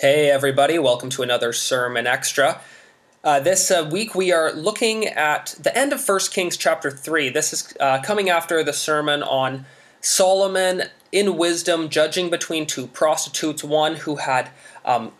Hey, everybody, welcome to another Sermon Extra. Uh, this uh, week we are looking at the end of 1 Kings chapter 3. This is uh, coming after the sermon on Solomon in wisdom judging between two prostitutes, one who had um,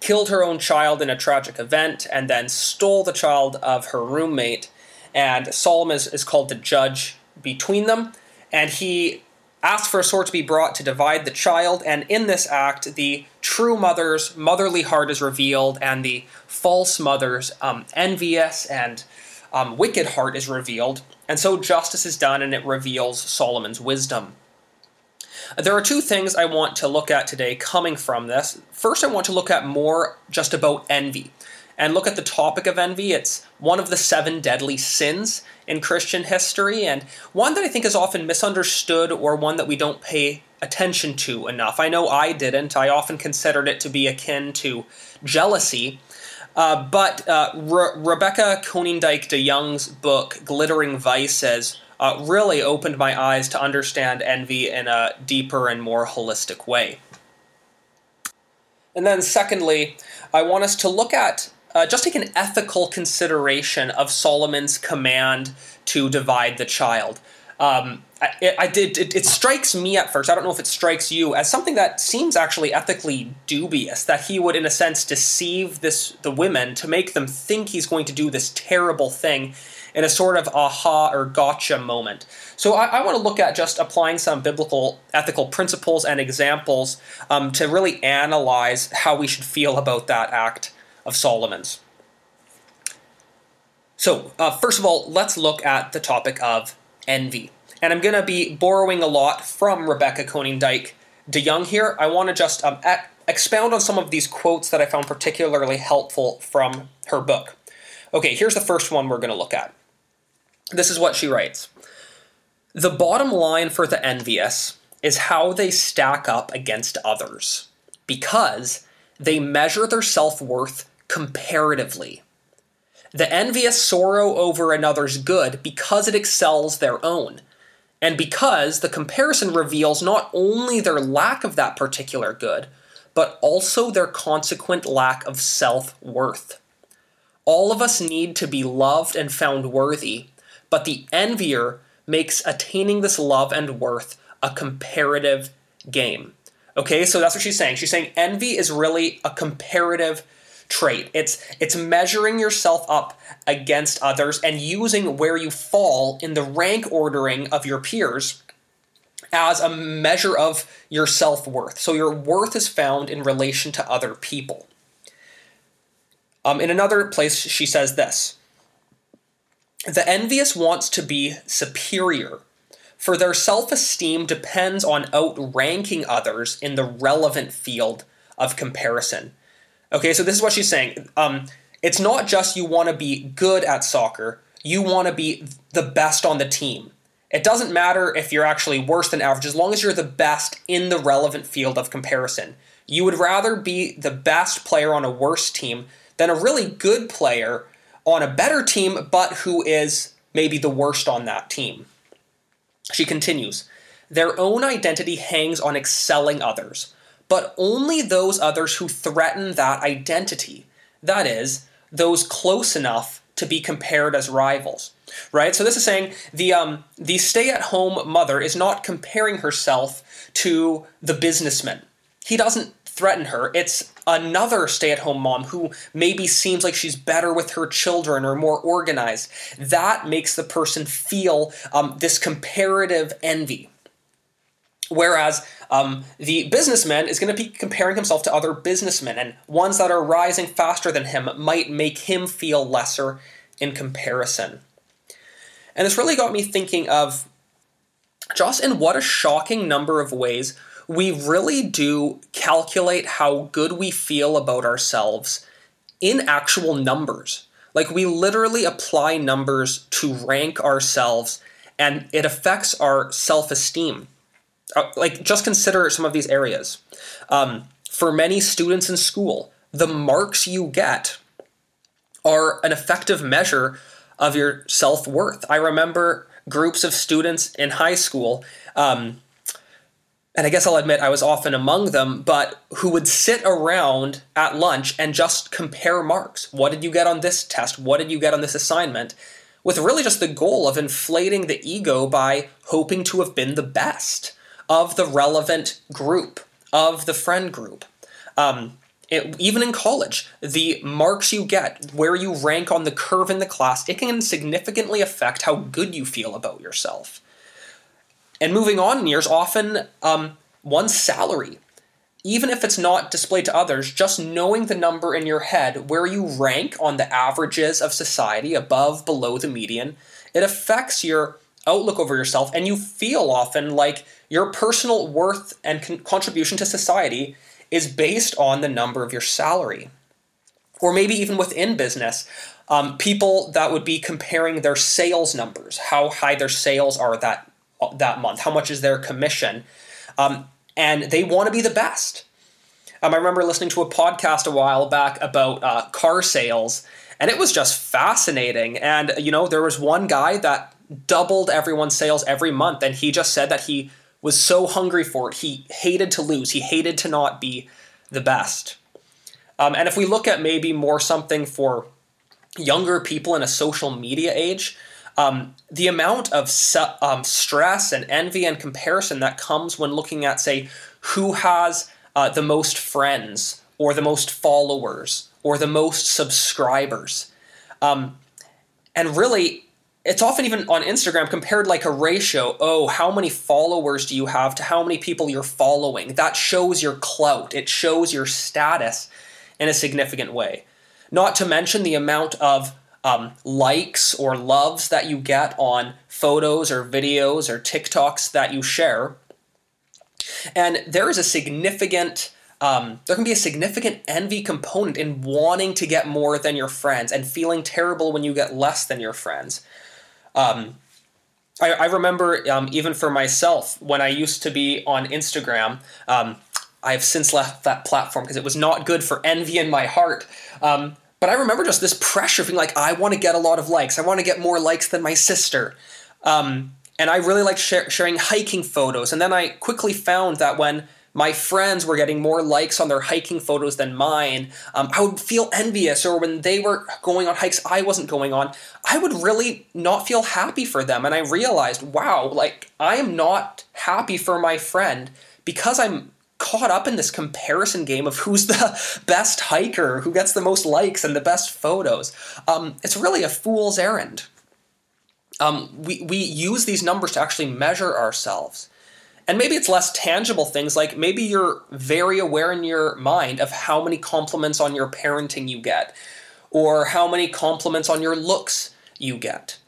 killed her own child in a tragic event and then stole the child of her roommate. And Solomon is, is called to judge between them. And he asked for a sword to be brought to divide the child, and in this act, the true mother's motherly heart is revealed, and the false mother's um, envious and um, wicked heart is revealed. And so justice is done, and it reveals Solomon's wisdom. There are two things I want to look at today coming from this. First, I want to look at more just about envy and look at the topic of envy. It's one of the seven deadly sins in Christian history, and one that I think is often misunderstood or one that we don't pay attention to enough. I know I didn't. I often considered it to be akin to jealousy. Uh, but uh, Re- Rebecca Konyndyk de Young's book, Glittering Vices, uh, really opened my eyes to understand envy in a deeper and more holistic way. And then, secondly, I want us to look at uh, just take an ethical consideration of Solomon's command to divide the child. Um, I, I, did. It, it, strikes me at first. I don't know if it strikes you as something that seems actually ethically dubious. That he would, in a sense, deceive this the women to make them think he's going to do this terrible thing, in a sort of aha or gotcha moment. So I, I want to look at just applying some biblical ethical principles and examples um, to really analyze how we should feel about that act of Solomon's. So, uh, first of all, let's look at the topic of envy. And I'm going to be borrowing a lot from Rebecca Konyndyk DeYoung here. I want to just um, expound on some of these quotes that I found particularly helpful from her book. Okay, here's the first one we're going to look at. This is what she writes The bottom line for the envious is how they stack up against others, because they measure their self worth comparatively. The envious sorrow over another's good because it excels their own, and because the comparison reveals not only their lack of that particular good, but also their consequent lack of self worth. All of us need to be loved and found worthy, but the envier makes attaining this love and worth a comparative game. Okay, so that's what she's saying. She's saying envy is really a comparative trait. It's it's measuring yourself up against others and using where you fall in the rank ordering of your peers as a measure of your self-worth. So your worth is found in relation to other people. Um, in another place, she says this The envious wants to be superior, for their self esteem depends on outranking others in the relevant field of comparison. Okay, so this is what she's saying. Um, it's not just you want to be good at soccer, you want to be the best on the team. It doesn't matter if you're actually worse than average, as long as you're the best in the relevant field of comparison. You would rather be the best player on a worse team than a really good player on a better team, but who is maybe the worst on that team. She continues Their own identity hangs on excelling others but only those others who threaten that identity. That is, those close enough to be compared as rivals. Right? So this is saying the um, the stay-at-home mother is not comparing herself to the businessman. He doesn't threaten her. It's another stay-at-home mom who maybe seems like she's better with her children or more organized. That makes the person feel um, this comparative envy. Whereas um, the businessman is going to be comparing himself to other businessmen, and ones that are rising faster than him might make him feel lesser in comparison. And this really got me thinking of just in what a shocking number of ways we really do calculate how good we feel about ourselves in actual numbers. Like we literally apply numbers to rank ourselves, and it affects our self esteem like just consider some of these areas. Um, for many students in school, the marks you get are an effective measure of your self worth. I remember groups of students in high school. Um, and I guess I'll admit I was often among them, but who would sit around at lunch and just compare marks. What did you get on this test? What did you get on this assignment? With really just the goal of inflating the ego by hoping to have been the best of the relevant group, of the friend group. Um, it, even in college, the marks you get, where you rank on the curve in the class, it can significantly affect how good you feel about yourself. And moving on in years, often um, one's salary, even if it's not displayed to others, just knowing the number in your head where you rank on the averages of society, above, below the median, it affects your outlook over yourself, and you feel often like your personal worth and con- contribution to society is based on the number of your salary. Or maybe even within business, um, people that would be comparing their sales numbers, how high their sales are that that month, how much is their commission, um, and they want to be the best. Um, I remember listening to a podcast a while back about uh, car sales, and it was just fascinating. And you know, there was one guy that doubled everyone's sales every month, and he just said that he was so hungry for it. He hated to lose. He hated to not be the best. Um, and if we look at maybe more something for younger people in a social media age, um, the amount of um, stress and envy and comparison that comes when looking at, say, who has uh, the most friends or the most followers or the most subscribers. Um, and really, it's often even on Instagram compared like a ratio. Oh, how many followers do you have to how many people you're following? That shows your clout, it shows your status in a significant way. Not to mention the amount of um, likes or loves that you get on photos or videos or TikToks that you share. And there is a significant, um, there can be a significant envy component in wanting to get more than your friends and feeling terrible when you get less than your friends. Um, I, I, remember um, even for myself when I used to be on Instagram. Um, I've since left that platform because it was not good for envy in my heart. Um, but I remember just this pressure of being like, I want to get a lot of likes. I want to get more likes than my sister. Um, and I really like share, sharing hiking photos. And then I quickly found that when my friends were getting more likes on their hiking photos than mine, um, I would feel envious. Or when they were going on hikes I wasn't going on, I would really not feel happy for them. And I realized, wow, like I am not happy for my friend because I'm caught up in this comparison game of who's the best hiker, who gets the most likes and the best photos. Um, it's really a fool's errand. Um, we, we use these numbers to actually measure ourselves. And maybe it's less tangible things like maybe you're very aware in your mind of how many compliments on your parenting you get, or how many compliments on your looks you get.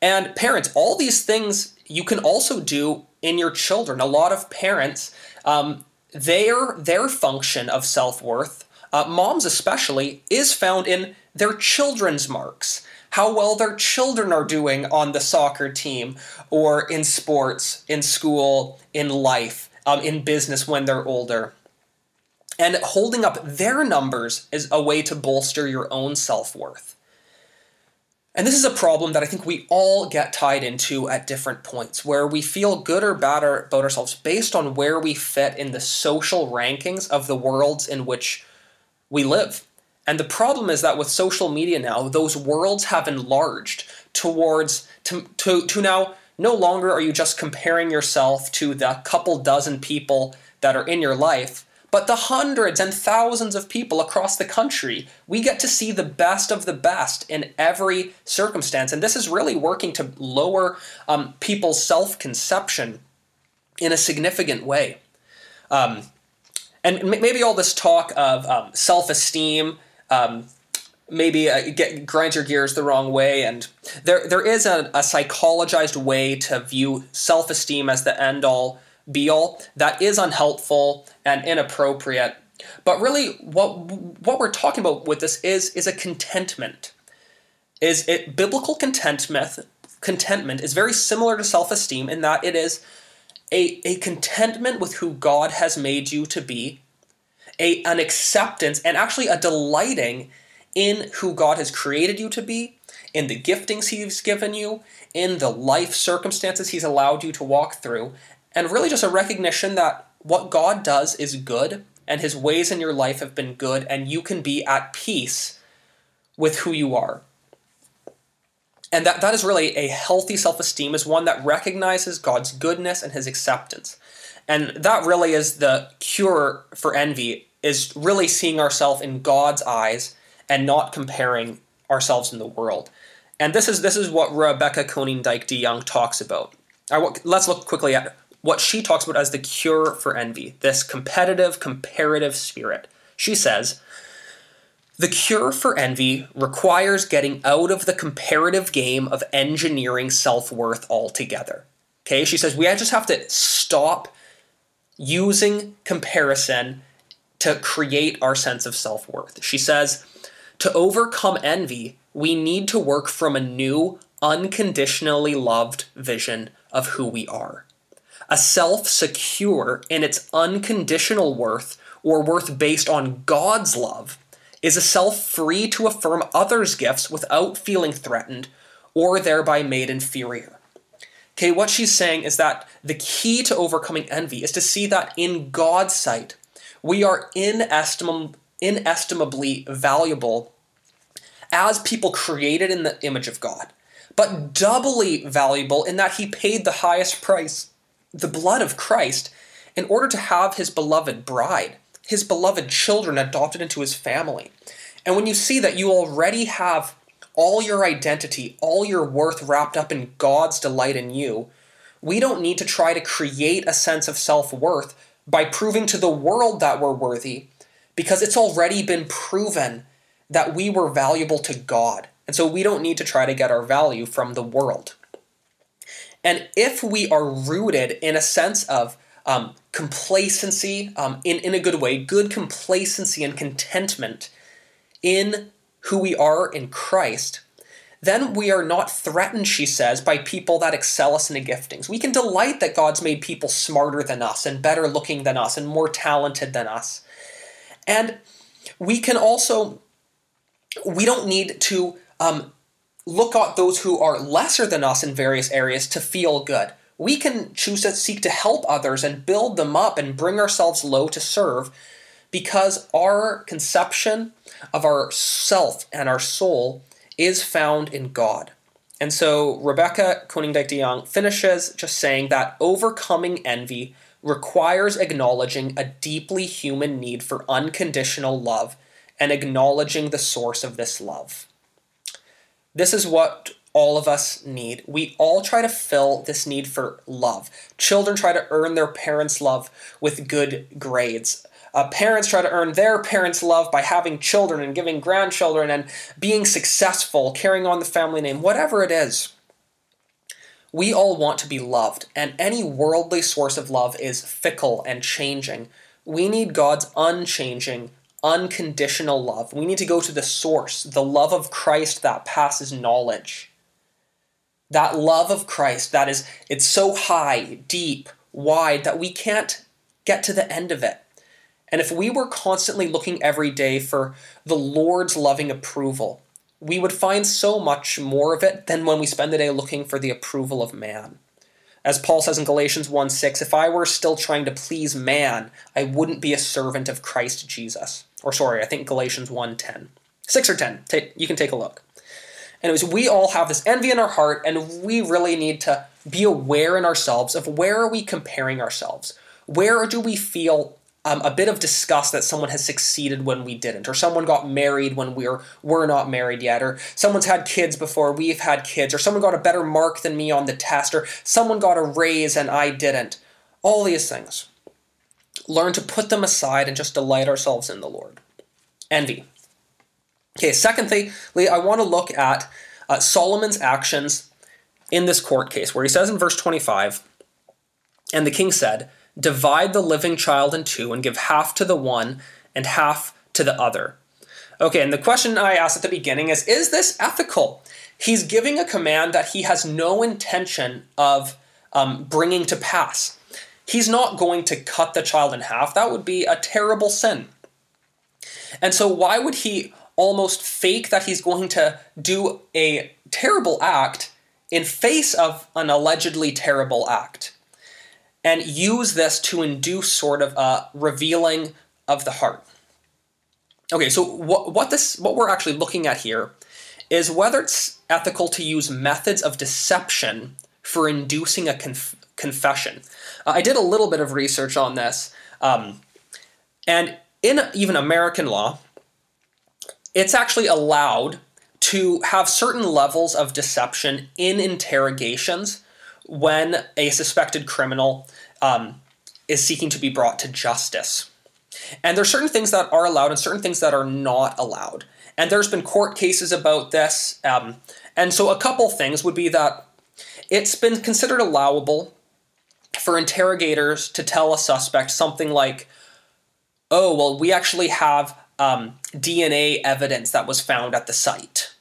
And parents, all these things you can also do in your children. A lot of parents um, their their function of self worth, uh, moms especially, is found in their children's marks. How well their children are doing on the soccer team, or in sports, in school, in life, um, in business when they're older. And holding up their numbers is a way to bolster your own self worth. And this is a problem that I think we all get tied into at different points, where we feel good or bad about ourselves based on where we fit in the social rankings of the worlds in which we live. And the problem is that with social media now, those worlds have enlarged towards to, to, to now no longer are you just comparing yourself to the couple dozen people that are in your life, but the hundreds and thousands of people across the country. We get to see the best of the best in every circumstance. And this is really working to lower um, people's self conception in a significant way. Um, and maybe all this talk of um, self esteem. Um, maybe uh, get grinds your gears the wrong way and there there is a, a psychologized way to view self-esteem as the end all be all that is unhelpful and inappropriate. But really, what what we're talking about with this is is a contentment. Is it biblical contentment? Contentment is very similar to self esteem in that it is a, a contentment with who God has made you to be, a an acceptance and actually a delighting in who God has created you to be, in the giftings He's given you, in the life circumstances He's allowed you to walk through, and really just a recognition that what God does is good and his ways in your life have been good and you can be at peace with who you are. And that, that is really a healthy self esteem, is one that recognizes God's goodness and his acceptance. And that really is the cure for envy, is really seeing ourselves in God's eyes and not comparing ourselves in the world. And this is this is what Rebecca Dyke DeYoung talks about. let's look quickly at what she talks about as the cure for envy, this competitive, comparative spirit. She says, the cure for envy requires getting out of the comparative game of engineering self worth altogether. Okay, she says we just have to stop using comparison to create our sense of self worth. She says to overcome envy, we need to work from a new, unconditionally loved vision of who we are. A self secure in its unconditional worth or worth based on God's love is a self free to affirm others' gifts without feeling threatened or thereby made inferior. Okay, what she's saying is that the key to overcoming envy is to see that in God's sight, we are inestimably, inestimably valuable as people created in the image of God, but doubly valuable in that He paid the highest price, the blood of Christ, in order to have His beloved bride his beloved children adopted into his family. And when you see that you already have all your identity, all your worth wrapped up in God's delight in you, we don't need to try to create a sense of self worth by proving to the world that we're worthy, because it's already been proven that we were valuable to God. And so we don't need to try to get our value from the world. And if we are rooted in a sense of um, complacency um, in, in a good way, good complacency and contentment in who we are in Christ, then we are not threatened, she says, by people that excel us in the giftings. We can delight that God's made people smarter than us and better looking than us and more talented than us. And we can also, we don't need to um, look at those who are lesser than us in various areas to feel good we can choose to seek to help others and build them up and bring ourselves low to serve because our conception of our self and our soul is found in God. And so Rebecca Konyndyk DeYoung finishes just saying that overcoming envy requires acknowledging a deeply human need for unconditional love and acknowledging the source of this love. This is what all of us need. We all try to fill this need for love. Children try to earn their parents' love with good grades. Uh, parents try to earn their parents' love by having children and giving grandchildren and being successful, carrying on the family name, whatever it is. We all want to be loved, and any worldly source of love is fickle and changing. We need God's unchanging, unconditional love. We need to go to the source, the love of Christ that passes knowledge. That love of Christ that is it's so high, deep, wide that we can't get to the end of it. And if we were constantly looking every day for the Lord's loving approval, we would find so much more of it than when we spend the day looking for the approval of man. As Paul says in Galatians 1 6, if I were still trying to please man, I wouldn't be a servant of Christ Jesus. Or sorry, I think Galatians 1 10. 6 or 10. Take, you can take a look. Anyways, we all have this envy in our heart, and we really need to be aware in ourselves of where are we comparing ourselves? Where do we feel um, a bit of disgust that someone has succeeded when we didn't, or someone got married when we're we're not married yet, or someone's had kids before we've had kids, or someone got a better mark than me on the test, or someone got a raise and I didn't. All these things. Learn to put them aside and just delight ourselves in the Lord. Envy. Okay, secondly, I want to look at uh, Solomon's actions in this court case, where he says in verse 25, And the king said, Divide the living child in two and give half to the one and half to the other. Okay, and the question I asked at the beginning is Is this ethical? He's giving a command that he has no intention of um, bringing to pass. He's not going to cut the child in half. That would be a terrible sin. And so, why would he almost fake that he's going to do a terrible act in face of an allegedly terrible act. and use this to induce sort of a revealing of the heart. Okay, so what, what this what we're actually looking at here is whether it's ethical to use methods of deception for inducing a conf- confession. Uh, I did a little bit of research on this, um, and in even American law, it's actually allowed to have certain levels of deception in interrogations when a suspected criminal um, is seeking to be brought to justice. And there are certain things that are allowed and certain things that are not allowed. And there's been court cases about this. Um, and so a couple things would be that it's been considered allowable for interrogators to tell a suspect something like, oh, well, we actually have um, DNA evidence that was found at the site.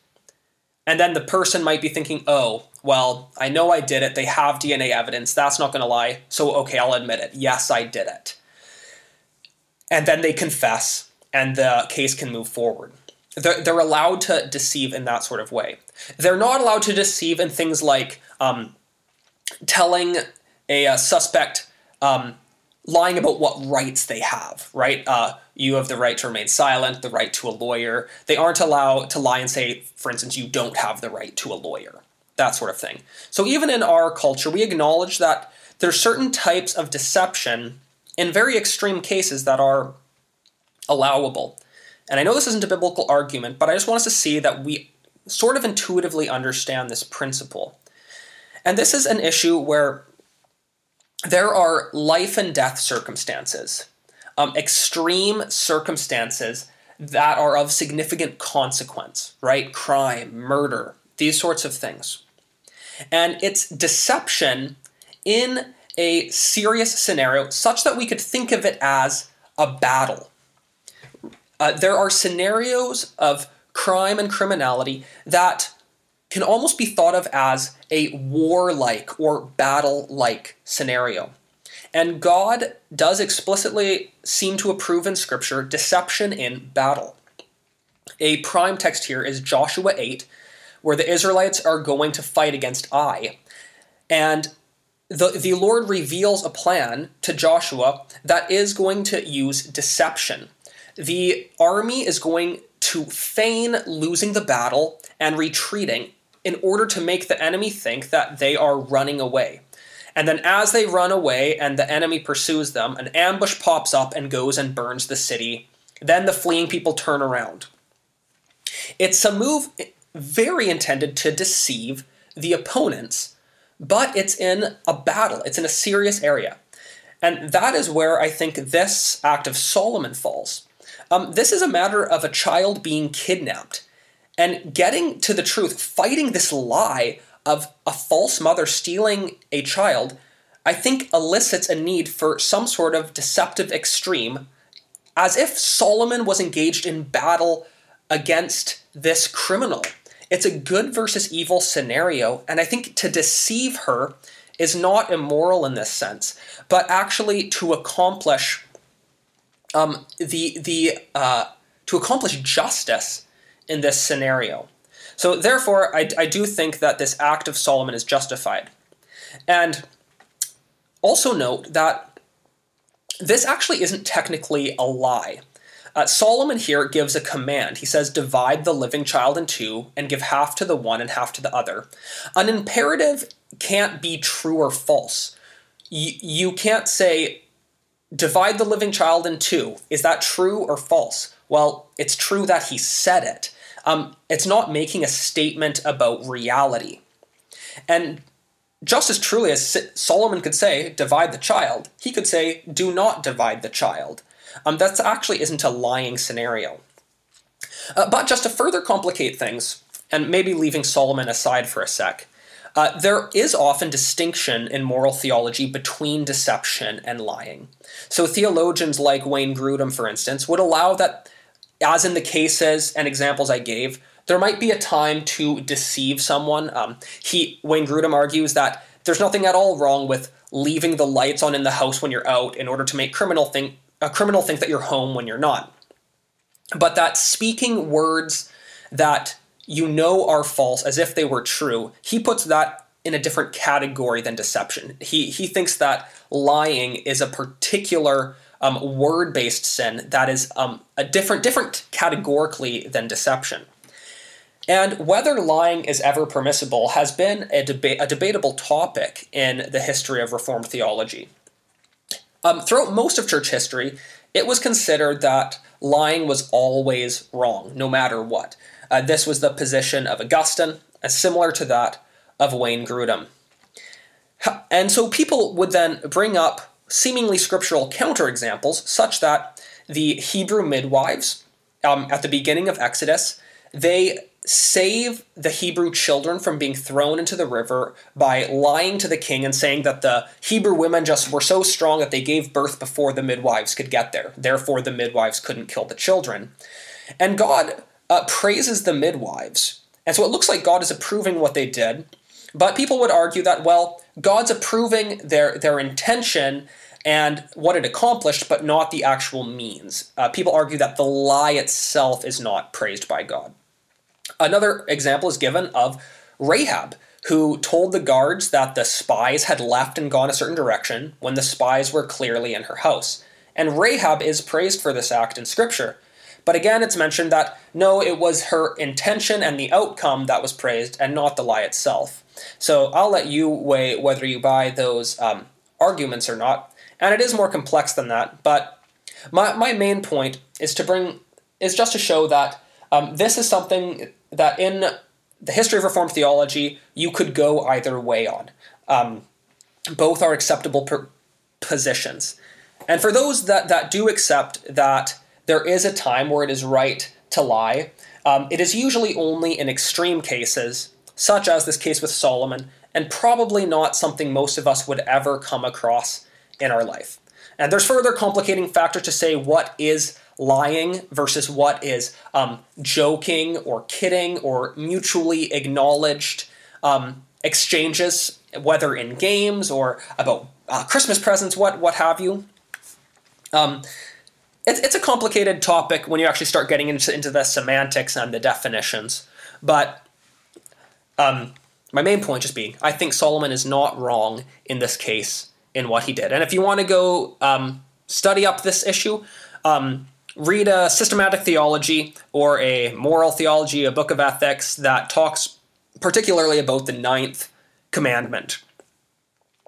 And then the person might be thinking, oh, well, I know I did it. They have DNA evidence. That's not going to lie. So, okay, I'll admit it. Yes, I did it. And then they confess, and the case can move forward. They're, they're allowed to deceive in that sort of way. They're not allowed to deceive in things like um, telling a, a suspect um, lying about what rights they have, right? Uh, you have the right to remain silent, the right to a lawyer. They aren't allowed to lie and say, for instance, you don't have the right to a lawyer, that sort of thing. So even in our culture, we acknowledge that there are certain types of deception in very extreme cases that are allowable. And I know this isn't a biblical argument, but I just want us to see that we sort of intuitively understand this principle. And this is an issue where there are life and death circumstances, um, extreme circumstances that are of significant consequence, right? Crime, murder, these sorts of things. And it's deception in a serious scenario such that we could think of it as a battle. Uh, there are scenarios of crime and criminality that can almost be thought of as a warlike or battle like scenario. And God does explicitly seem to approve in Scripture deception in battle. A prime text here is Joshua 8, where the Israelites are going to fight against Ai. And the, the Lord reveals a plan to Joshua that is going to use deception. The army is going to feign losing the battle and retreating in order to make the enemy think that they are running away. And then, as they run away and the enemy pursues them, an ambush pops up and goes and burns the city. Then the fleeing people turn around. It's a move very intended to deceive the opponents, but it's in a battle, it's in a serious area. And that is where I think this act of Solomon falls. Um, this is a matter of a child being kidnapped and getting to the truth, fighting this lie of a false mother stealing a child, I think elicits a need for some sort of deceptive extreme, as if Solomon was engaged in battle against this criminal. It's a good versus evil scenario, and I think to deceive her is not immoral in this sense, but actually to accomplish um, the the uh, to accomplish justice in this scenario. So, therefore, I, I do think that this act of Solomon is justified. And also note that this actually isn't technically a lie. Uh, Solomon here gives a command. He says, Divide the living child in two and give half to the one and half to the other. An imperative can't be true or false. Y- you can't say, Divide the living child in two. Is that true or false? Well, it's true that he said it um, it's not making a statement about reality. And just as truly as Solomon could say, divide the child, he could say, do not divide the child. Um, that actually isn't a lying scenario. Uh, but just to further complicate things, and maybe leaving Solomon aside for a sec, uh, there is often distinction in moral theology between deception and lying. So theologians like Wayne Grudem, for instance, would allow that as in the cases and examples I gave, there might be a time to deceive someone. Um, he Wayne Grudem argues that there's nothing at all wrong with leaving the lights on in the house when you're out in order to make criminal think a criminal think that you're home when you're not. But that speaking words that you know are false as if they were true, he puts that in a different category than deception. He he thinks that lying is a particular um, word-based sin that is um, a different different categorically than deception. And whether lying is ever permissible has been a, deba- a debatable topic in the history of Reformed theology. Um, throughout most of church history, it was considered that lying was always wrong, no matter what. Uh, this was the position of Augustine, uh, similar to that of Wayne Grudem. And so people would then bring up seemingly scriptural counterexamples, such that the Hebrew midwives um, at the beginning of Exodus, they save the Hebrew children from being thrown into the river by lying to the king and saying that the Hebrew women just were so strong that they gave birth before the midwives could get there. Therefore, the midwives couldn't kill the children. And God uh, praises the midwives. And so it looks like God is approving what they did. But people would argue that, well, God's approving their, their intention and what it accomplished, but not the actual means. Uh, people argue that the lie itself is not praised by God. Another example is given of Rahab, who told the guards that the spies had left and gone a certain direction when the spies were clearly in her house. And Rahab is praised for this act in Scripture. But again, it's mentioned that no, it was her intention and the outcome that was praised and not the lie itself. So I'll let you weigh whether you buy those um, arguments or not. And it is more complex than that, but my, my main point is to bring is just to show that um, this is something that in the history of Reformed theology, you could go either way on. Um, both are acceptable per- positions. And for those that, that do accept that there is a time where it is right to lie, um, it is usually only in extreme cases, such as this case with Solomon, and probably not something most of us would ever come across in our life. And there's further complicating factors to say what is lying versus what is um, joking or kidding or mutually acknowledged um, exchanges, whether in games or about uh, Christmas presents, what what have you. Um, it's, it's a complicated topic when you actually start getting into, into the semantics and the definitions. But um, my main point just being, I think Solomon is not wrong in this case in what he did. And if you want to go um, study up this issue, um, read a systematic theology or a moral theology, a book of ethics that talks particularly about the ninth commandment.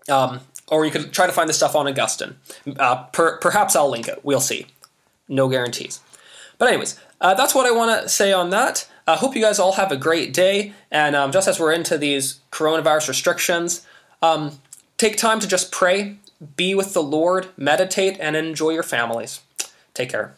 Um, or you could try to find the stuff on Augustine. Uh, per, perhaps I'll link it. We'll see. No guarantees. But, anyways, uh, that's what I want to say on that. I uh, hope you guys all have a great day. And um, just as we're into these coronavirus restrictions, um, take time to just pray, be with the Lord, meditate, and enjoy your families. Take care.